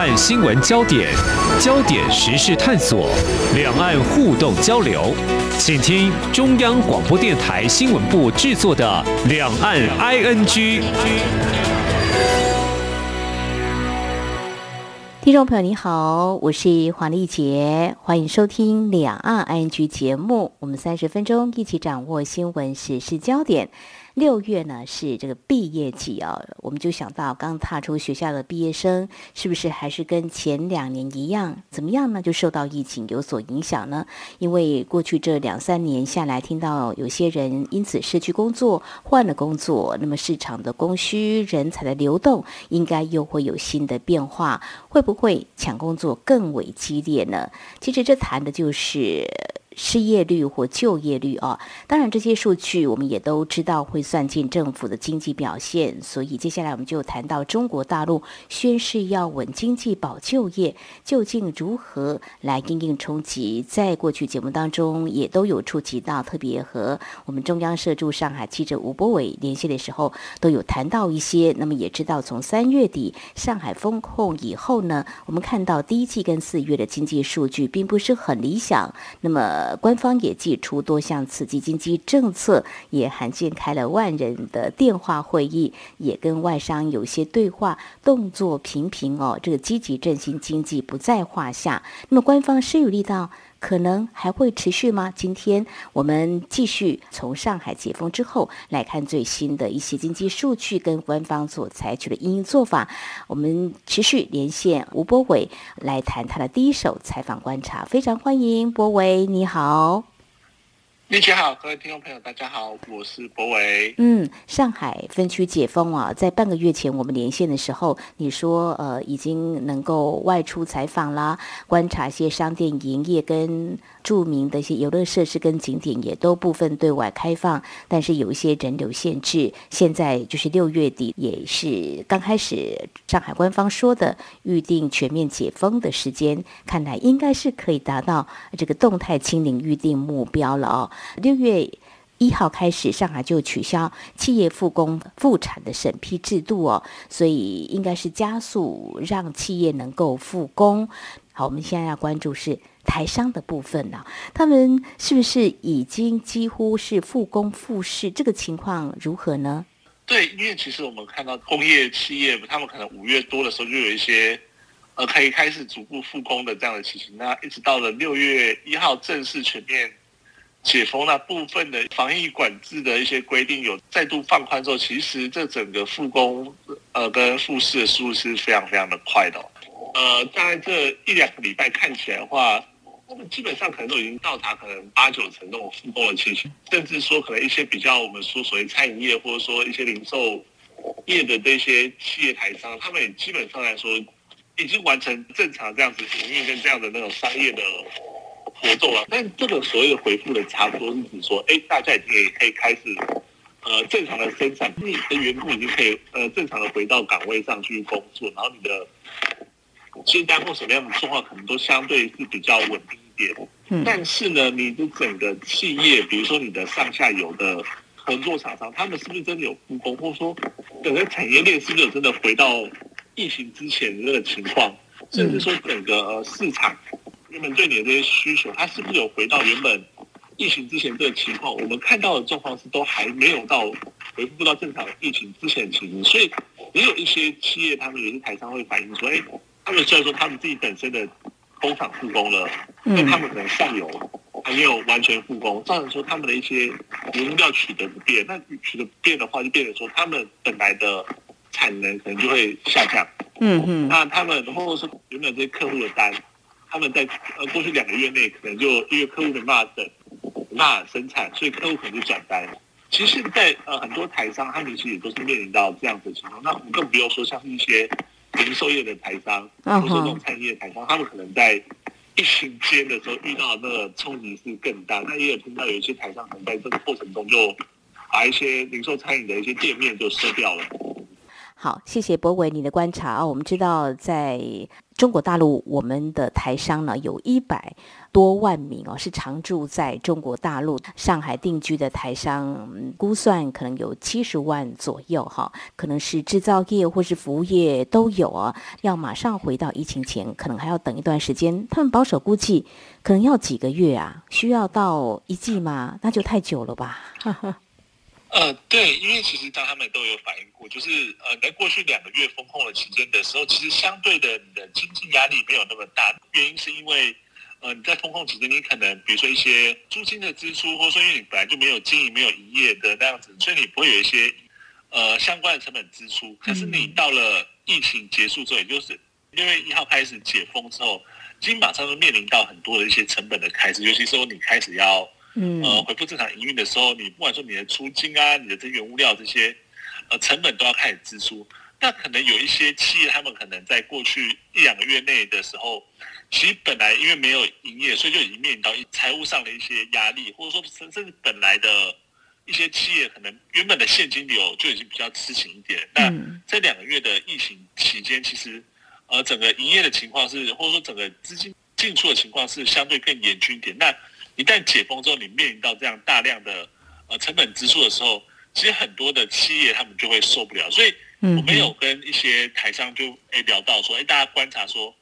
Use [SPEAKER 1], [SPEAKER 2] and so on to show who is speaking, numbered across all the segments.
[SPEAKER 1] 岸新闻焦点、焦点时事探索、两岸互动交流，请听中央广播电台新闻部制作的《两岸 ING》。
[SPEAKER 2] 听众朋友，你好，我是黄丽杰，欢迎收听《两岸 ING》节目。我们三十分钟一起掌握新闻时事焦点。六月呢是这个毕业季啊，我们就想到刚踏出学校的毕业生，是不是还是跟前两年一样？怎么样呢？就受到疫情有所影响呢？因为过去这两三年下来，听到有些人因此失去工作，换了工作，那么市场的供需、人才的流动，应该又会有新的变化，会不会抢工作更为激烈呢？其实这谈的就是。失业率或就业率啊，当然这些数据我们也都知道会算进政府的经济表现，所以接下来我们就谈到中国大陆宣誓要稳经济保就业，究竟如何来应应冲击？在过去节目当中也都有触及到，特别和我们中央社驻上海记者吴波伟联系的时候，都有谈到一些。那么也知道从三月底上海封控以后呢，我们看到第一季跟四月的经济数据并不是很理想。那么呃，官方也祭出多项刺激经济政策，也罕见开了万人的电话会议，也跟外商有些对话，动作频频哦。这个积极振兴经济不在话下。那么官方是有力道。可能还会持续吗？今天我们继续从上海解封之后来看最新的一些经济数据跟官方所采取的应对做法。我们持续连线吴波伟来谈他的第一手采访观察，非常欢迎波伟，你好。
[SPEAKER 3] 丽姐好，各位听众朋友，大家好，我是博维。
[SPEAKER 2] 嗯，上海分区解封啊，在半个月前我们连线的时候，你说呃已经能够外出采访啦，观察一些商店营业跟。著名的一些游乐设施跟景点也都部分对外开放，但是有一些人流限制。现在就是六月底，也是刚开始上海官方说的预定全面解封的时间，看来应该是可以达到这个动态清零预定目标了哦。六月一号开始，上海就取消企业复工复产的审批制度哦，所以应该是加速让企业能够复工。好，我们现在要关注是。台商的部分呢，他们是不是已经几乎是复工复市？这个情况如何呢？
[SPEAKER 3] 对，因为其实我们看到工业企业，他们可能五月多的时候就有一些，呃，可以开始逐步复工的这样的情形。那一直到了六月一号正式全面解封，那部分的防疫管制的一些规定有再度放宽之后，其实这整个复工呃跟复市的速度是非常非常的快的。呃，在这一两个礼拜看起来的话。他们基本上可能都已经到达可能八九成那种复工的情形，甚至说可能一些比较我们说所谓餐饮业或者说一些零售业的这些企业台商，他们也基本上来说已经完成正常这样子营运跟这样的那种商业的活动了。但这个所谓的回复的差不多是指说，哎，大家已经也可以开始呃正常的生产，你的员工已经可以呃正常的回到岗位上去工作，然后你的。接单或什么样的状况，可能都相对是比较稳定一点。嗯，但是呢，你的整个企业，比如说你的上下游的合作厂商，他们是不是真的有复工，或者说整个产业链是不是有真的回到疫情之前的那个情况？甚至说整个市场原本对你的这些需求，它是不是有回到原本疫情之前这个情况？我们看到的状况是都还没有到回复到正常疫情之前的情形，所以也有一些企业，他们有些台商会反映说，哎。他们虽然说他们自己本身的工厂复工了，但他们可能上游还没有完全复工，造成说他们的一些原料取得不变。那取得不变的话，就变成说他们本来的产能可能就会下降。嗯嗯。那他们或者是原本这些客户的单，他们在呃过去两个月内可能就因为客户没办法等，没办法生产，所以客户可能就转单。其实现在呃很多台商他们其实也都是面临到这样子的情况。那我们更不用说像是一些。零售业的台商，或者说这种餐饮业的台商，他们可能在疫情间的时候遇到那个冲击是更大。那也有听到有一些台商可能在这个过程中就把一些零售餐饮的一些店面就收掉了。
[SPEAKER 2] 好，谢谢博伟你的观察啊。我们知道，在中国大陆，我们的台商呢有一百多万名哦，是常住在中国大陆上海定居的台商，估算可能有七十万左右哈，可能是制造业或是服务业都有啊。要马上回到疫情前，可能还要等一段时间。他们保守估计，可能要几个月啊，需要到一季吗？那就太久了吧。
[SPEAKER 3] 呃，对，因为其实当他们都有反映过，就是呃，在过去两个月封控的期间的时候，其实相对的你的经济压力没有那么大。原因是因为，呃，你在封控期间，你可能比如说一些租金的支出，或者说因为你本来就没有经营、没有营业的那样子，所以你不会有一些呃相关的成本支出。可是你到了疫情结束之后，也就是六月一号开始解封之后，基本上都面临到很多的一些成本的开支，尤其说你开始要。嗯，呃，恢复正常营运的时候，你不管说你的租金啊，你的这原物料这些，呃，成本都要开始支出。那可能有一些企业，他们可能在过去一两个月内的时候，其实本来因为没有营业，所以就已经面临到财务上的一些压力，或者说甚至本来的一些企业可能原本的现金流就已经比较吃紧一点。那这两个月的疫情期间，其实呃，整个营业的情况是，或者说整个资金进出的情况是相对更严峻一点。那一旦解封之后，你面临到这样大量的呃成本支出的时候，其实很多的企业他们就会受不了。所以，我们有跟一些台商就诶聊到说，诶，大家观察说，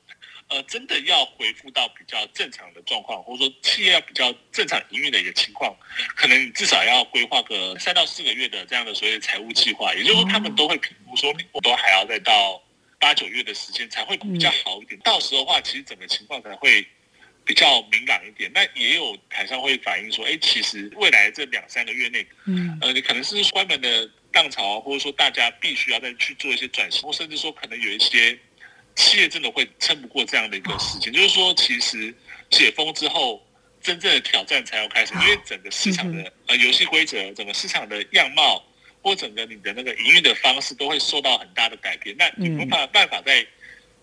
[SPEAKER 3] 呃，真的要恢复到比较正常的状况，或者说企业要比较正常营运的一个情况，可能至少要规划个三到四个月的这样的所谓的财务计划。也就是说，他们都会评估说，我都还要再到八九月的时间才会比较好一点。到时候的话，其实整个情况才会。比较敏感一点，那也有台商会反映说，哎，其实未来这两三个月内，嗯，呃，你可能是关门的浪潮，或者说大家必须要再去做一些转型，或甚至说可能有一些企业真的会撑不过这样的一个时间。就是说，其实解封之后，真正的挑战才要开始，因为整个市场的呃游戏规则，整个市场的样貌，或整个你的那个营运的方式，都会受到很大的改变。那你没办法办法在。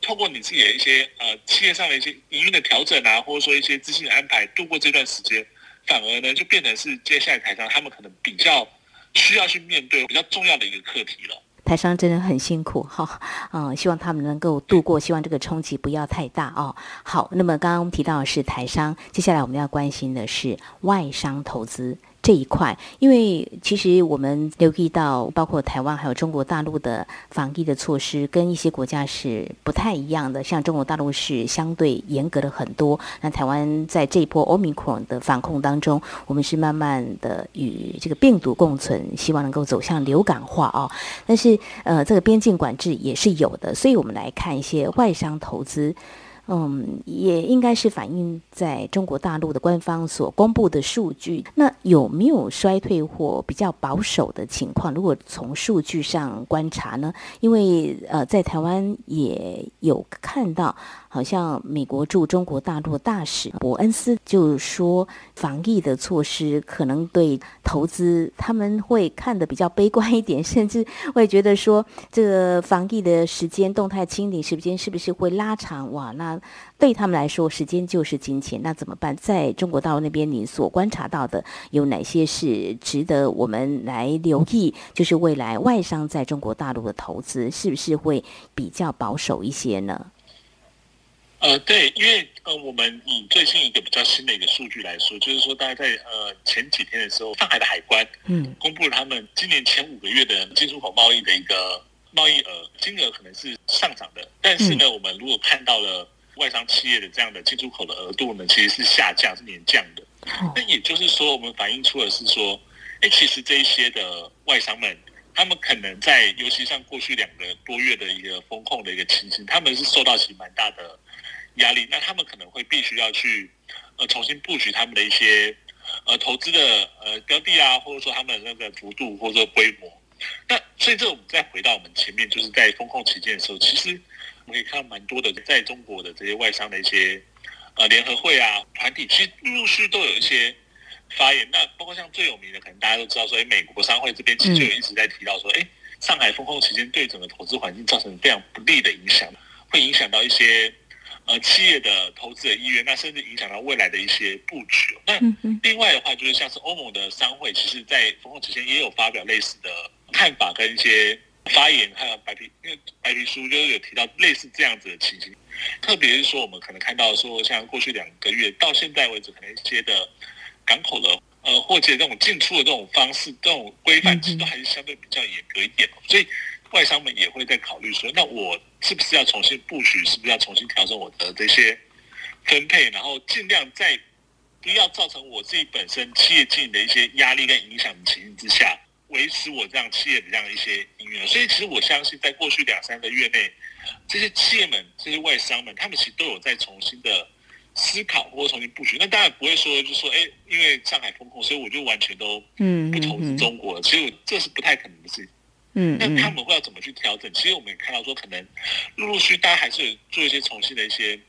[SPEAKER 3] 透过你自己的一些呃企业上的一些营运的调整啊，或者说一些资金的安排，度过这段时间，反而呢就变成是接下来台商他们可能比较需要去面对比较重要的一个课题了。
[SPEAKER 2] 台商真的很辛苦哈，嗯，希望他们能够度过，希望这个冲击不要太大哦。好，那么刚刚我们提到的是台商，接下来我们要关心的是外商投资。这一块，因为其实我们留意到，包括台湾还有中国大陆的防疫的措施，跟一些国家是不太一样的。像中国大陆是相对严格的很多，那台湾在这一波欧米克戎的防控当中，我们是慢慢的与这个病毒共存，希望能够走向流感化啊。但是呃，这个边境管制也是有的，所以我们来看一些外商投资。嗯，也应该是反映在中国大陆的官方所公布的数据。那有没有衰退或比较保守的情况？如果从数据上观察呢？因为呃，在台湾也有看到。好像美国驻中国大陆大使伯恩斯就说，防疫的措施可能对投资他们会看得比较悲观一点，甚至会觉得说，这个防疫的时间、动态清理时间是不是会拉长？哇，那对他们来说，时间就是金钱，那怎么办？在中国大陆那边，你所观察到的有哪些是值得我们来留意？就是未来外商在中国大陆的投资是不是会比较保守一些呢？
[SPEAKER 3] 呃，对，因为呃，我们以最新一个比较新的一个数据来说，就是说，大概在呃前几天的时候，上海的海关嗯公布了他们今年前五个月的进出口贸易的一个贸易额，金额可能是上涨的，但是呢，我们如果看到了外商企业的这样的进出口的额度呢，其实是下降，是年降的。那也就是说，我们反映出的是说，哎，其实这一些的外商们，他们可能在尤其像过去两个多月的一个风控的一个情形，他们是受到其实蛮大的。压力，那他们可能会必须要去，呃，重新布局他们的一些，呃，投资的呃标的啊，或者说他们的那个幅度或者说规模。那所以这我们再回到我们前面，就是在风控期间的时候，其实我们可以看到蛮多的在中国的这些外商的一些，呃，联合会啊团体，其实陆陆续都有一些发言。那包括像最有名的，可能大家都知道说，哎，美国商会这边其实就一直在提到说，哎，上海风控期间对整个投资环境造成非常不利的影响，会影响到一些。呃，企业的投资的意愿，那甚至影响到未来的一些布局。那另外的话，就是像是欧盟的商会，其实在峰会之前也有发表类似的看法跟一些发言还有白皮，因为白皮书就是有提到类似这样子的情形，特别是说我们可能看到说，像过去两个月到现在为止，可能一些的港口的呃货机这种进出的这种方式、这种规范，其实都还是相对比较严格一点，所以外商们也会在考虑说，那我是不是要重新布局，是不是要重新调整我的这些分配，然后尽量在不要造成我自己本身企业经营的一些压力跟影响的情形之下。维持我这样企业的这样一些营运，所以其实我相信，在过去两三个月内，这些企业们、这些外商们，他们其实都有在重新的思考或重新布局。那当然不会说，就说，哎，因为上海风控，所以我就完全都不投资中国了。其实这是不太可能的事情。嗯，那他们会要怎么去调整？其实我们也看到说，可能陆陆续大家还是有做一些重新的一些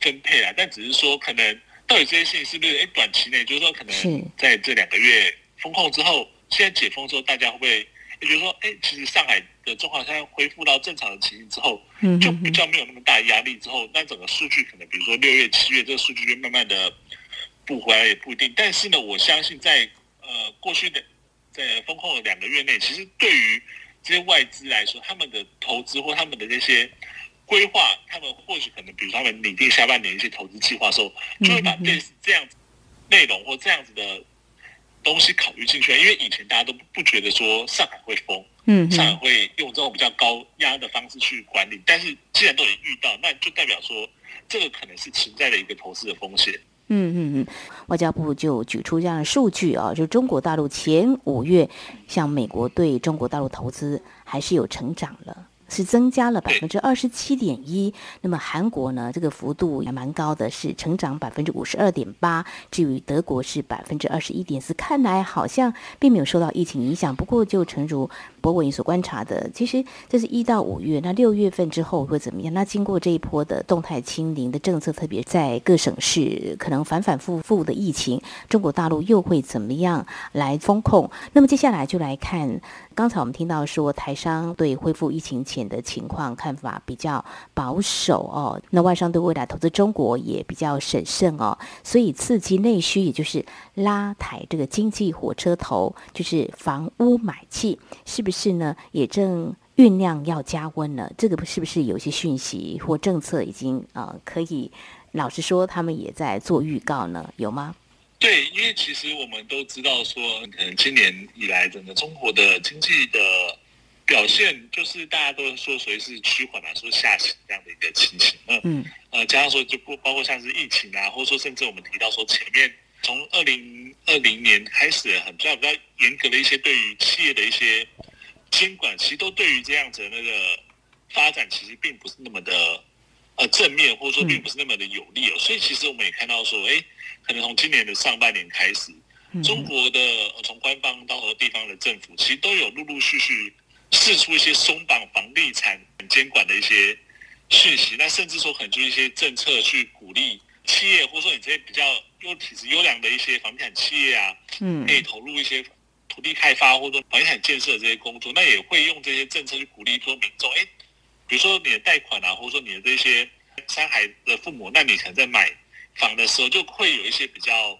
[SPEAKER 3] 分配啊。但只是说，可能到底这些事情是不是哎短期内，就是说可能在这两个月风控之后。现在解封之后，大家会不会也觉得说，哎，其实上海的状况现在恢复到正常的情形之后，就比较没有那么大压力。之后，那整个数据可能，比如说六月、七月这个数据就慢慢的补回来，也不一定。但是呢，我相信在呃过去的在风控的两个月内，其实对于这些外资来说，他们的投资或他们的那些规划，他们或许可能，比如他们拟定下半年一些投资计划的时候，就会把类似这样子内容或这样子的。东西考虑进去，因为以前大家都不觉得说上海会封，嗯，上海会用这种比较高压的方式去管理。但是既然都已经遇到，那就代表说这个可能是存在的一个投资的风险。
[SPEAKER 2] 嗯嗯嗯，外交部就举出这样的数据啊，就中国大陆前五月，向美国对中国大陆投资还是有成长了。是增加了百分之二十七点一，那么韩国呢？这个幅度也蛮高的，是成长百分之五十二点八。至于德国是百分之二十一点四，看来好像并没有受到疫情影响。不过，就诚如博文所观察的，其实这是一到五月，那六月份之后会怎么样？那经过这一波的动态清零的政策，特别在各省市可能反反复复的疫情，中国大陆又会怎么样来风控？那么接下来就来看。刚才我们听到说，台商对恢复疫情前的情况看法比较保守哦，那外商对未来投资中国也比较审慎哦，所以刺激内需，也就是拉抬这个经济火车头，就是房屋买气，是不是呢？也正酝酿要加温了。这个是不是有些讯息或政策已经呃可以？老实说，他们也在做预告呢，有吗？
[SPEAKER 3] 对，因为其实我们都知道说，可能今年以来整个中国的经济的表现，就是大家都说属于是趋缓啊，说下行这样的一个情形。嗯，呃，加上说就不包括像是疫情啊，或者说甚至我们提到说前面从二零二零年开始很比较比较严格的一些对于企业的一些监管，其实都对于这样子的那个发展，其实并不是那么的呃正面，或者说并不是那么的有利哦。所以其实我们也看到说，哎。可能从今年的上半年开始，中国的从官方到和地方的政府，其实都有陆陆续续试出一些松绑房地产监管的一些讯息。那甚至说，可能就一些政策去鼓励企业，或者说你这些比较优体质优良的一些房地产企业啊，嗯，可以投入一些土地开发或者房地产建设这些工作。那也会用这些政策去鼓励说民众，哎，比如说你的贷款啊，或者说你的这些三孩的父母，那你可能在买。房的时候就会有一些比较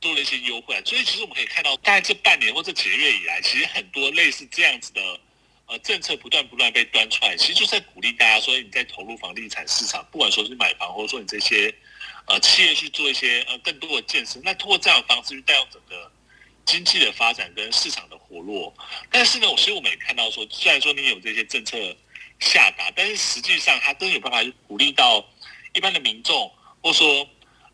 [SPEAKER 3] 多的一些优惠，所以其实我们可以看到，大概这半年或这几个月以来，其实很多类似这样子的呃政策不断不断被端出来，其实就是在鼓励大家说你在投入房地产市场，不管说是买房，或者说你这些呃企业去做一些呃更多的建设，那通过这样的方式去带动整个经济的发展跟市场的活络。但是呢，我其实我们也看到说，虽然说你有这些政策下达，但是实际上它都有办法鼓励到一般的民众，或者说。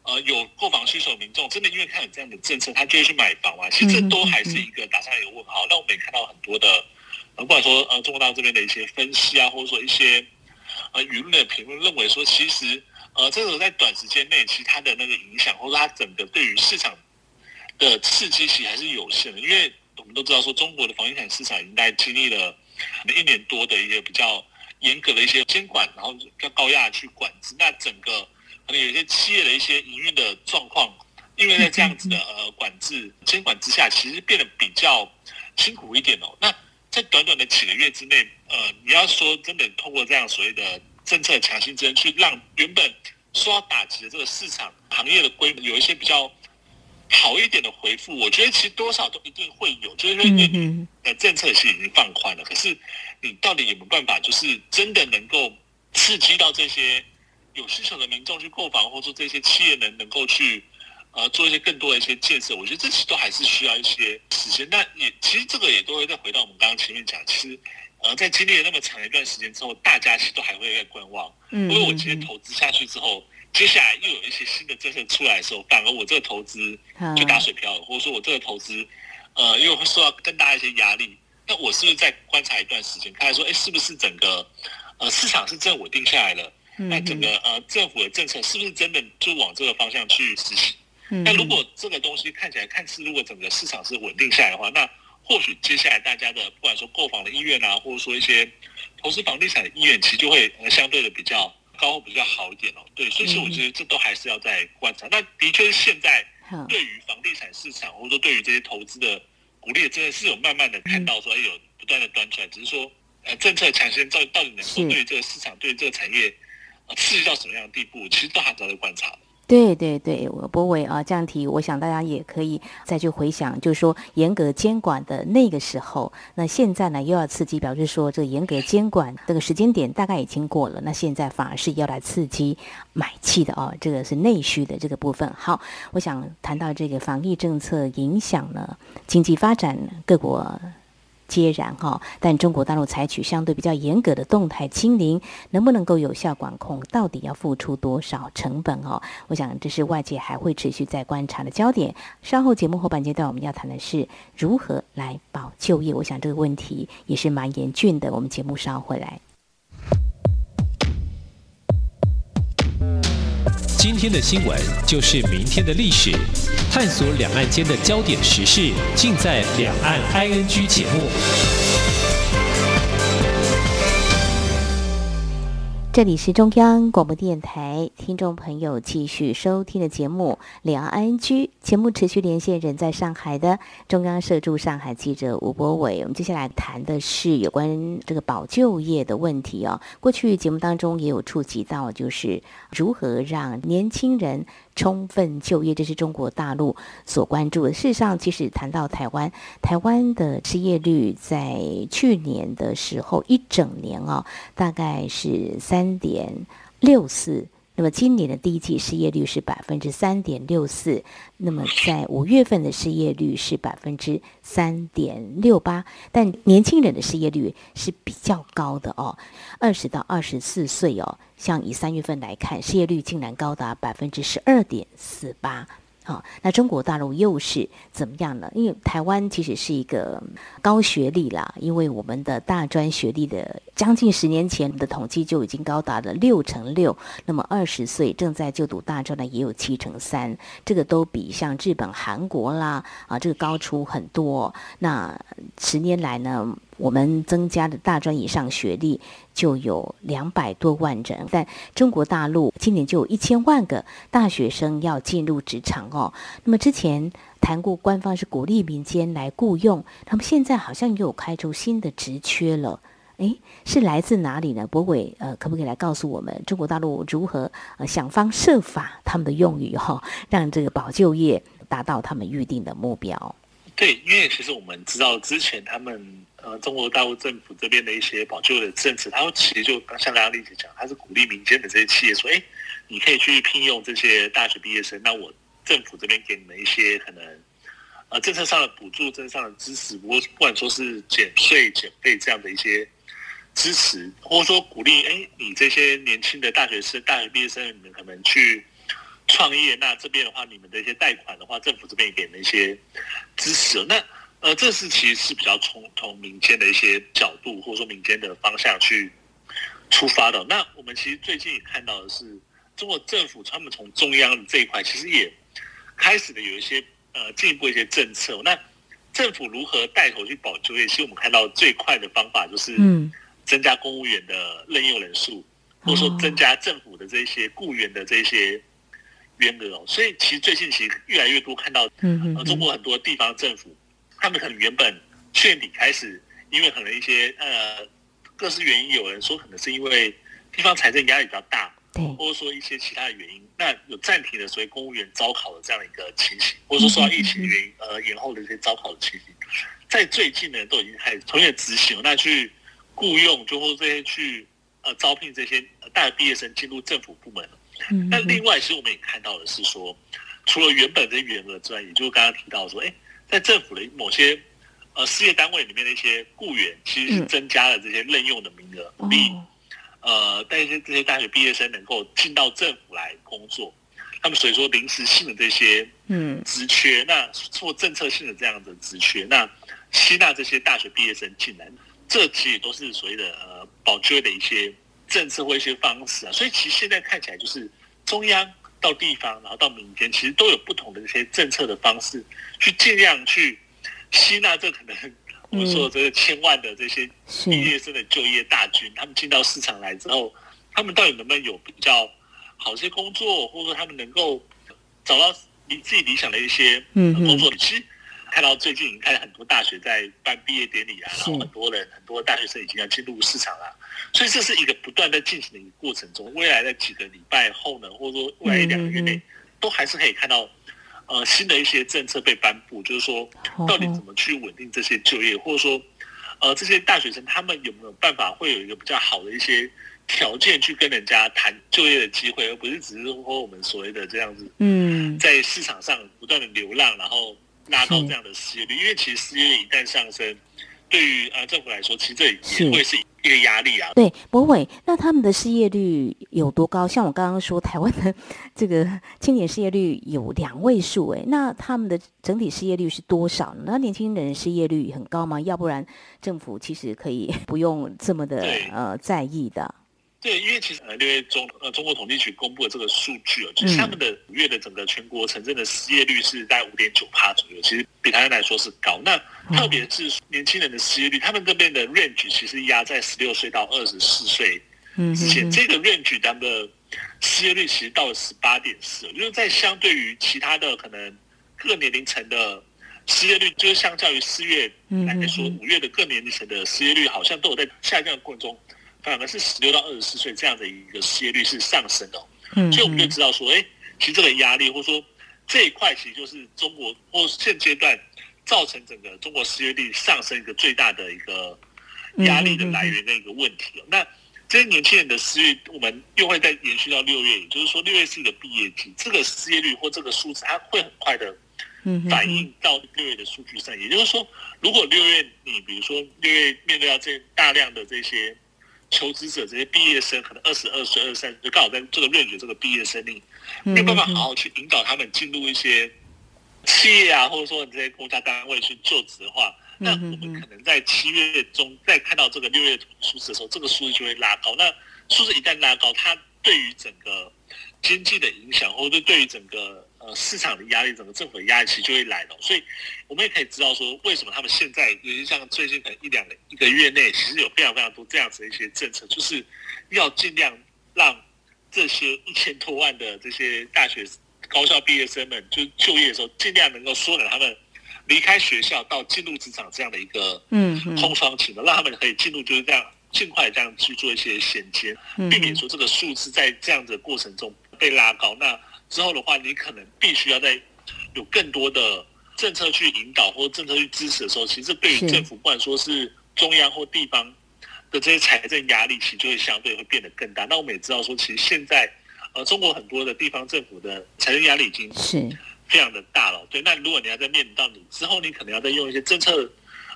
[SPEAKER 3] 呃，有购房需求的民众真的因为看有这样的政策，他就会去买房吗？其实这都还是一个打上一个问号。那我们也看到很多的，不管说呃中国大陆这边的一些分析啊，或者说一些呃舆论的评论，认为说其实呃这个在短时间内，其实它的那个影响，或者它整个对于市场的刺激其实还是有限的。因为我们都知道说中国的房地产市场应该经历了一年多的一些比较严格的一些监管，然后要高压去管制，那整个。可能有些企业的一些营运的状况，因为在这样子的呃管制监管之下，其实变得比较辛苦一点哦。那在短短的几个月之内，呃，你要说真的通过这样所谓的政策强心针，去让原本受到打击的这个市场行业的规模有一些比较好一点的回复，我觉得其实多少都一定会有，就是说你，呃，政策其实已经放宽了，可是你到底有没有办法，就是真的能够刺激到这些有需求的民众去购房，或者说这些企业能能够去呃做一些更多的一些建设？我觉得这其实都还是需要一些时间。那也其实这个也都会再回到我们刚刚前面讲，其实呃在经历了那么长一段时间之后，大家其实都还会在观望。嗯，因为我今天投资下去之后。接下来又有一些新的政策出来的时候，反而我这个投资就打水漂了，或者说我这个投资，呃，又会受到更大一些压力。那我是不是再观察一段时间，看说，哎，是不是整个呃市场是真稳定下来了？那整个呃政府的政策是不是真的就往这个方向去实行？那如果这个东西看起来看似如果整个市场是稳定下来的话，那或许接下来大家的不管说购房的意愿啊，或者说一些投资房地产的意愿，其实就会相对的比较。高会比较好一点哦，对，所以说我觉得这都还是要在观察。那的确是现在对于房地产市场，或者说对于这些投资的鼓励，真的是有慢慢的看到说有不断的端出来，只是说呃政策强先到到底能够对这个市场、对这个产业呃刺激到什么样的地步，其实都还在观察。
[SPEAKER 2] 对对对，我博伟啊，这样提，我想大家也可以再去回想，就是说严格监管的那个时候，那现在呢又要刺激，表示说这个严格监管这个时间点大概已经过了，那现在反而是要来刺激买气的哦，这个是内需的这个部分。好，我想谈到这个防疫政策影响了经济发展，各国。皆然哈，但中国大陆采取相对比较严格的动态清零，能不能够有效管控？到底要付出多少成本哦？我想这是外界还会持续在观察的焦点。稍后节目后半阶段，我们要谈的是如何来保就业。我想这个问题也是蛮严峻的。我们节目稍后回来。
[SPEAKER 1] 今天的新闻就是明天的历史，探索两岸间的焦点时事，尽在《两岸 ING》节目。
[SPEAKER 2] 这里是中央广播电台，听众朋友继续收听的节目《两岸安居》。节目持续连线人在上海的中央社驻上海记者吴博伟。我们接下来谈的是有关这个保就业的问题哦。过去节目当中也有触及到，就是如何让年轻人。充分就业，这是中国大陆所关注的。事实上，其实谈到台湾，台湾的失业率在去年的时候一整年啊，大概是三点六四。那么今年的第一季失业率是百分之三点六四，那么在五月份的失业率是百分之三点六八，但年轻人的失业率是比较高的哦，二十到二十四岁哦，像以三月份来看，失业率竟然高达百分之十二点四八。好，那中国大陆又是怎么样呢？因为台湾其实是一个高学历啦，因为我们的大专学历的将近十年前的统计就已经高达了六成六，那么二十岁正在就读大专的也有七成三，这个都比像日本、韩国啦啊这个高出很多。那十年来呢？我们增加的大专以上学历就有两百多万人，但中国大陆今年就有一千万个大学生要进入职场哦。那么之前谈过，官方是鼓励民间来雇佣，那么现在好像又开出新的职缺了。诶，是来自哪里呢？博伟，呃，可不可以来告诉我们，中国大陆如何呃想方设法他们的用语哈，让这个保就业达到他们预定的目标？
[SPEAKER 3] 对，因为其实我们知道之前他们。呃，中国大陆政府这边的一些保就的政策，他其实就像刚刚丽姐讲，他是鼓励民间的这些企业说，哎，你可以去聘用这些大学毕业生，那我政府这边给你们一些可能，呃，政策上的补助、政策上的支持，不过不管说是减税、减费这样的一些支持，或者说鼓励，哎，你这些年轻的大学生、大学毕业生，你们可能去创业，那这边的话，你们的一些贷款的话，政府这边也给了一些支持，那。呃，这是其实是比较从从民间的一些角度，或者说民间的方向去出发的。那我们其实最近也看到的是，中国政府他们从中央这一块，其实也开始的有一些呃进一步一些政策。那政府如何带头去保就业？其实我们看到最快的方法就是增加公务员的任用人数，或者说增加政府的这些雇员的这些员额哦。所以其实最近其实越来越多看到，呃，中国很多地方政府。他们可能原本去年底开始，因为可能一些呃各式原因，有人说可能是因为地方财政压力比较大，
[SPEAKER 2] 对，
[SPEAKER 3] 或者说一些其他的原因，那有暂停的所以公务员招考的这样的一个情形，或者说受到疫情原因呃延后的一些招考的情形，在最近呢都已经开始重新执行，那去雇佣，就或这些去呃招聘这些大学毕业生进入政府部门。
[SPEAKER 2] 嗯，
[SPEAKER 3] 那另外，其实我们也看到的是说，除了原本的员额之外，也就是刚刚提到说，哎，在政府的某些呃事业单位里面的一些雇员，其实是增加了这些任用的名额，鼓励呃带一些这些大学毕业生能够进到政府来工作。他们所以说临时性的这些嗯职缺，那做政策性的这样的职缺，那吸纳这些大学毕业生进来，这其实都是所谓的呃保就业的一些。政策或一些方式啊，所以其实现在看起来就是中央到地方，然后到民间，其实都有不同的一些政策的方式，去尽量去吸纳这可能我们说这个千万的这些毕业生的就业大军，他们进到市场来之后，他们到底能不能有比较好些工作，或者说他们能够找到你自己理想的一些工作？其实。看到最近，看很多大学在办毕业典礼啊，然后很多人、很多大学生已经要进入市场了，所以这是一个不断在进行的一个过程中。未来的几个礼拜后呢，或者说未来一两个月内，都还是可以看到，呃，新的一些政策被颁布，就是说到底怎么去稳定这些就业，或者说，呃，这些大学生他们有没有办法会有一个比较好的一些条件去跟人家谈就业的机会，而不是只是说我们所谓的这样子，嗯，在市场上不断的流浪，然后。拉到这样的失业率，因为其实失业率一旦上升，对于呃政府来说，其实这也会是一个压力啊。
[SPEAKER 2] 对，博伟，那他们的失业率有多高？像我刚刚说，台湾的这个青年失业率有两位数，哎，那他们的整体失业率是多少呢？那年轻人失业率很高吗？要不然政府其实可以不用这么的呃在意的。
[SPEAKER 3] 对，因为其实呃六月中呃中国统计局公布的这个数据哦，就是他们的五月的整个全国城镇的失业率是在五点九帕左右，其实比台湾来说是高。那特别是年轻人的失业率，他们这边的 range 其实压在十六岁到二十四岁之前，这个 range 他们的失业率其实到了十八点四，就是在相对于其他的可能各年龄层的失业率，就是相较于四月来说，五月的各年龄层的失业率好像都有在下降的过程中。反而是十六到二十四岁这样的一个失业率是上升的，嗯，所以我们就知道说，哎，其实这个压力或者说这一块其实就是中国或现阶段造成整个中国失业率上升一个最大的一个压力的来源的一个问题。那这些年轻人的失业，我们又会再延续到六月，也就是说六月是一个毕业季，这个失业率或这个数字它会很快的反映到六月的数据上。也就是说，如果六月你比如说六月面对到这大量的这些。求职者这些毕业生可能二十二岁、二十三岁，刚好在这个润学这个毕业生里，没有办法好好去引导他们进入一些企业啊，或者说你这些公家单位去就职的话，那我们可能在七月中再看到这个六月数字的时候，这个数字就会拉高。那数字一旦拉高，它对于整个经济的影响，或者对于整个呃市场的压力，整个政府的压力其实就会来了。所以，我们也可以知道说，为什么他们现在，尤其像最近可能一两个一个月内，其实有非常非常多这样子的一些政策，就是要尽量让这些一千多万的这些大学高校毕业生们，就就业的时候，尽量能够缩短他们离开学校到进入职场这样的一个嗯空窗期嘛，让他们可以进入就是这样。尽快这样去做一些衔接，避免说这个数字在这样的过程中被拉高。那之后的话，你可能必须要在有更多的政策去引导或政策去支持的时候，其实对于政府，不管说是中央或地方的这些财政压力，其实就会相对会变得更大。那我们也知道说，其实现在呃，中国很多的地方政府的财政压力已经是非常的大了。对，那如果你要在面临到你之后，你可能要再用一些政策。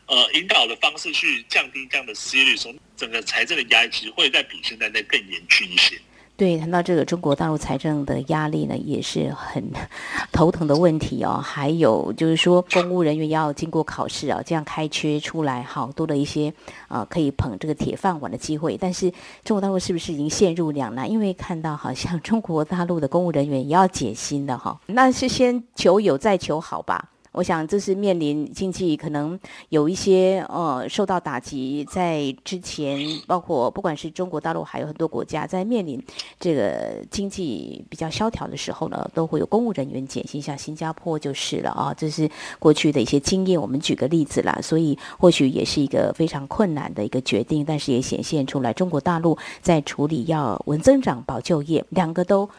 [SPEAKER 3] 呃，引导的方式去降低这样的失业率，从整个财政的压力其实会再比现在再更严峻一些。
[SPEAKER 2] 对，谈到这个中国大陆财政的压力呢，也是很 头疼的问题哦。还有就是说，公务人员要经过考试啊，这样开缺出来好多的一些啊，可以捧这个铁饭碗的机会。但是中国大陆是不是已经陷入两难？因为看到好像 中国大陆的公务人员也要减薪的哈，那是先求有再求好吧。我想这是面临经济可能有一些呃受到打击，在之前包括不管是中国大陆还有很多国家在面临这个经济比较萧条的时候呢，都会有公务人员减薪，像新加坡就是了啊，这是过去的一些经验。我们举个例子啦，所以或许也是一个非常困难的一个决定，但是也显现出来中国大陆在处理要稳增长、保就业，两个都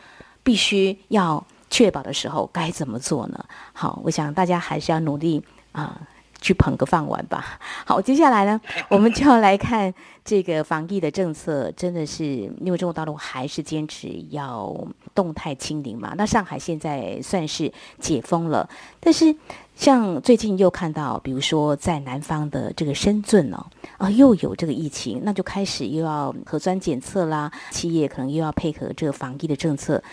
[SPEAKER 2] 必须要。确保的时候该怎么做呢？好，我想大家还是要努力啊，去捧个饭碗吧。好，接下来呢，我们就要来看这个防疫的政策，真的是因为中国大陆还是坚持要动态清零嘛。那上海现在算是解封了，但是像最近又看到，比如说在南方的这个深圳哦，啊又有这个疫情，那就开始又要核酸检测啦，企业可能又要配合这个防疫的政策。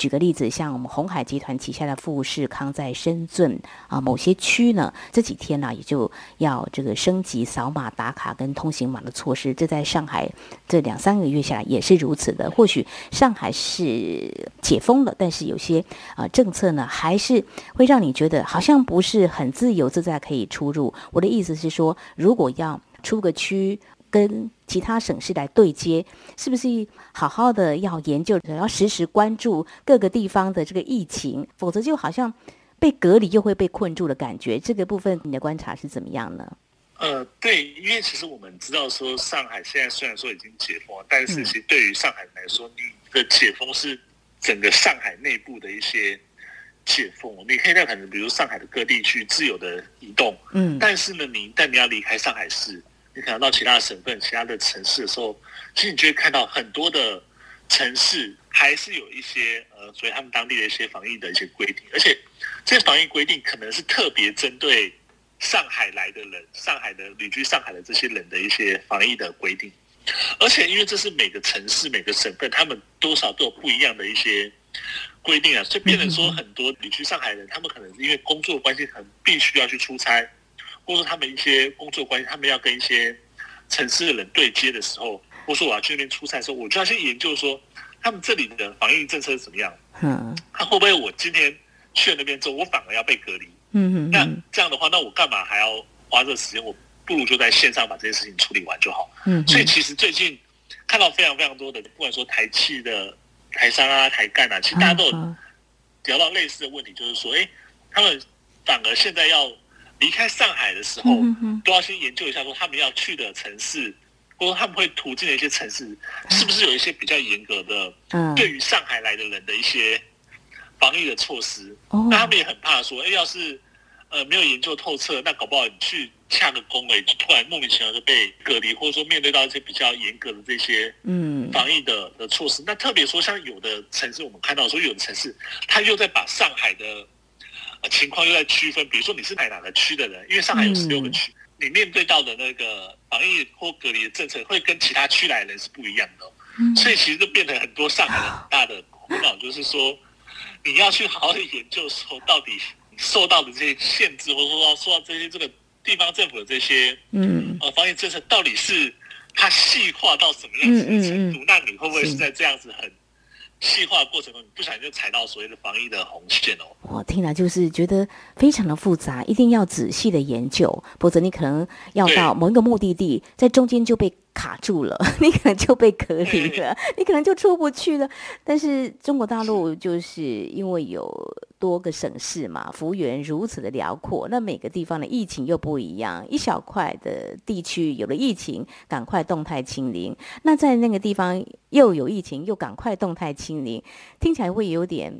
[SPEAKER 2] 举个例子，像我们红海集团旗下的富士康在深圳啊某些区呢，这几天呢也就要这个升级扫码打卡跟通行码的措施。这在上海这两三个月下来也是如此的。或许上海是解封了，但是有些啊政策呢还是会让你觉得好像不是很自由自在可以出入。我的意思是说，如果要出个区。跟其他省市来对接，是不是好好的要研究，要时时关注各个地方的这个疫情，否则就好像被隔离又会被困住的感觉。这个部分你的观察是怎么样呢？
[SPEAKER 3] 呃，对，因为其实我们知道说，上海现在虽然说已经解封，但是其实对于上海来说，你的解封是整个上海内部的一些解封，你可以在可能比如上海的各地去自由的移动，嗯，但是呢，你一旦你要离开上海市。你可能到其他的省份、其他的城市的时候，其实你就会看到很多的城市还是有一些呃，所以他们当地的一些防疫的一些规定，而且这些防疫规定可能是特别针对上海来的人、上海的旅居上海的这些人的一些防疫的规定，而且因为这是每个城市、每个省份，他们多少都有不一样的一些规定啊，所以变成说很多旅居上海人，他们可能因为工作关系，可能必须要去出差。或者他们一些工作关系，他们要跟一些城市的人对接的时候，或者说我要去那边出差的时候，我就要先研究说他们这里的防疫政策是怎么样。嗯，他会不会我今天去了那边之后，我反而要被隔离？嗯嗯。那这样的话，那我干嘛还要花这个时间？我不如就在线上把这件事情处理完就好。嗯。所以其实最近看到非常非常多的，不管说台企的台商啊、台干啊，其实大家都有聊到类似的问题，就是说，哎，他们反而现在要。离开上海的时候，都要先研究一下，说他们要去的城市，或者他们会途径的一些城市，是不是有一些比较严格的，对于上海来的人的一些防疫的措施。那他们也很怕说，哎，要是呃没有研究透彻，那搞不好你去洽个工，哎，就突然莫名其妙就被隔离，或者说面对到一些比较严格的这些嗯防疫的的措施。那特别说，像有的城市，我们看到说有的城市，他又在把上海的。情况又在区分，比如说你是哪哪个区的人，因为上海有十六个区，你面对到的那个防疫或隔离的政策会跟其他区来的人是不一样的，所以其实就变成很多上海人很大的苦恼，就是说你要去好好的研究说，到底受到的这些限制，或者说受到这些这个地方政府的这些嗯呃防疫政策，到底是它细化到什么样子的程度？那你会不会是在这样子很？细化过程中，你不小心就踩到所谓的防疫的红线哦。
[SPEAKER 2] 我听了就是觉得非常的复杂，一定要仔细的研究，否则你可能要到某一个目的地，在中间就被。卡住了，你可能就被隔离了，你可能就出不去了。但是中国大陆就是因为有多个省市嘛，幅员如此的辽阔，那每个地方的疫情又不一样，一小块的地区有了疫情，赶快动态清零；那在那个地方又有疫情，又赶快动态清零，听起来会有点。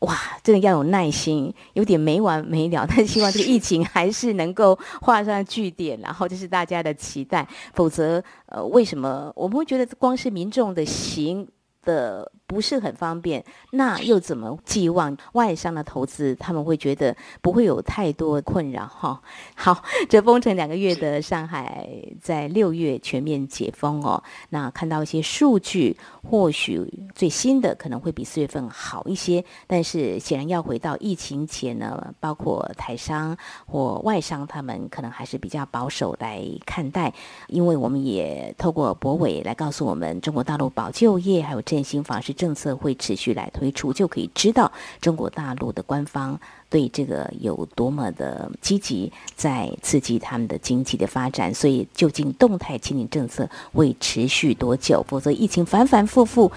[SPEAKER 2] 哇，真的要有耐心，有点没完没了。但希望这个疫情还是能够画上句点，然后这是大家的期待。否则，呃，为什么我们会觉得光是民众的行？的不是很方便，那又怎么寄望外商的投资？他们会觉得不会有太多困扰哈。好，这封城两个月的上海，在六月全面解封哦。那看到一些数据，或许最新的可能会比四月份好一些，但是显然要回到疫情前呢，包括台商或外商，他们可能还是比较保守来看待，因为我们也透过博伟来告诉我们，中国大陆保就业还有。振兴房市政策会持续来推出，就可以知道中国大陆的官方对这个有多么的积极，在刺激他们的经济的发展。所以，究竟动态清零政策会持续多久？否则，疫情反反复复，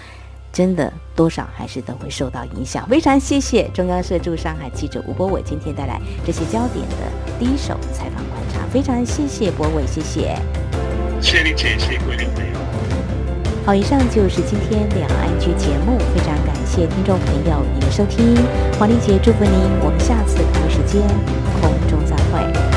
[SPEAKER 2] 真的多少还是都会受到影响。非常谢谢中央社驻上海记者吴博伟今天带来这些焦点的第一手采访观察。非常谢谢博伟，谢谢。
[SPEAKER 3] 谢谢林姐，谢谢各位朋友。
[SPEAKER 2] 好，以上就是今天两岸局节目，非常感谢听众朋友您的收听，黄丽姐祝福您，我们下次同一时间空中再会。